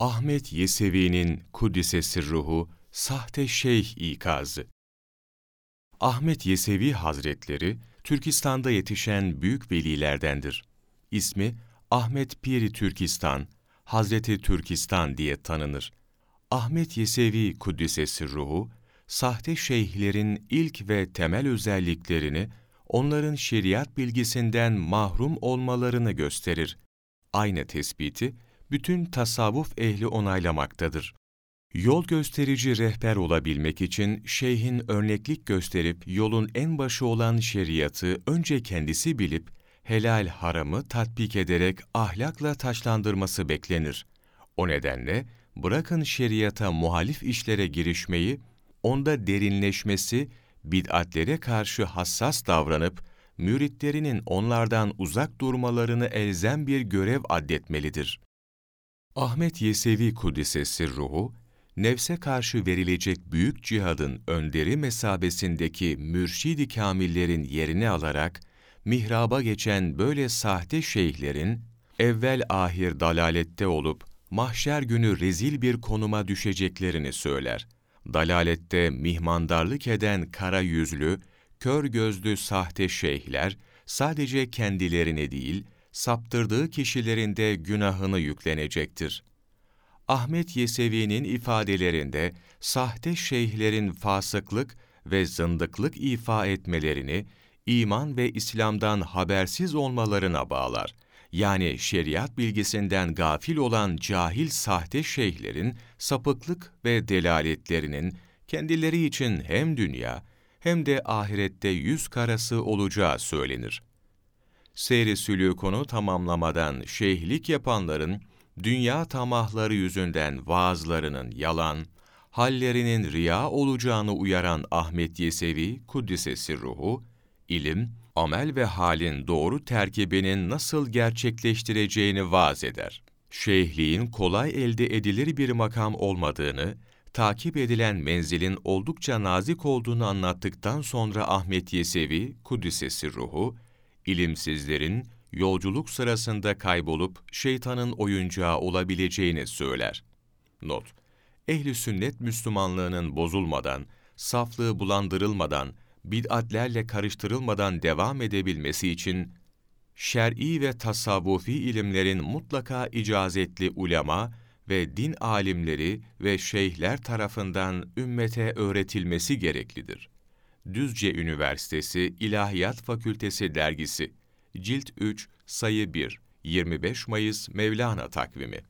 Ahmet Yesevi'nin Kuddise Ruhu sahte şeyh ikazı. Ahmet Yesevi Hazretleri, Türkistan'da yetişen büyük velilerdendir. İsmi Ahmet Piri Türkistan, Hazreti Türkistan diye tanınır. Ahmet Yesevi Kuddise Ruhu, sahte şeyhlerin ilk ve temel özelliklerini, onların şeriat bilgisinden mahrum olmalarını gösterir. Aynı tespiti, bütün tasavvuf ehli onaylamaktadır. Yol gösterici rehber olabilmek için şeyhin örneklik gösterip yolun en başı olan şeriatı önce kendisi bilip helal haramı tatbik ederek ahlakla taşlandırması beklenir. O nedenle bırakın şeriata muhalif işlere girişmeyi, onda derinleşmesi, bid'atlere karşı hassas davranıp, müritlerinin onlardan uzak durmalarını elzem bir görev addetmelidir. Ahmet Yesevi Kudüs'esi ruhu, nefse karşı verilecek büyük cihadın önderi mesabesindeki mürşidi kamillerin yerini alarak, mihraba geçen böyle sahte şeyhlerin, evvel ahir dalalette olup, mahşer günü rezil bir konuma düşeceklerini söyler. Dalalette mihmandarlık eden kara yüzlü, kör gözlü sahte şeyhler, sadece kendilerini değil, saptırdığı kişilerin de günahını yüklenecektir. Ahmet Yesevi'nin ifadelerinde sahte şeyhlerin fasıklık ve zındıklık ifa etmelerini iman ve İslam'dan habersiz olmalarına bağlar. Yani şeriat bilgisinden gafil olan cahil sahte şeyhlerin sapıklık ve delaletlerinin kendileri için hem dünya hem de ahirette yüz karası olacağı söylenir. Seyri sülûkunu tamamlamadan şeyhlik yapanların, dünya tamahları yüzünden vaazlarının yalan, hallerinin riya olacağını uyaran Ahmet Yesevi, Kuddisesi ruhu, ilim, amel ve halin doğru terkibinin nasıl gerçekleştireceğini vaaz eder. Şeyhliğin kolay elde edilir bir makam olmadığını, takip edilen menzilin oldukça nazik olduğunu anlattıktan sonra Ahmet Yesevi, Kuddisesi ruhu, ilimsizlerin yolculuk sırasında kaybolup şeytanın oyuncağı olabileceğini söyler. Not: Ehli sünnet Müslümanlığının bozulmadan, saflığı bulandırılmadan, bid'atlerle karıştırılmadan devam edebilmesi için şer'i ve tasavvufi ilimlerin mutlaka icazetli ulema ve din alimleri ve şeyhler tarafından ümmete öğretilmesi gereklidir. Düzce Üniversitesi İlahiyat Fakültesi Dergisi. Cilt 3, Sayı 1, 25 Mayıs Mevlana Takvimi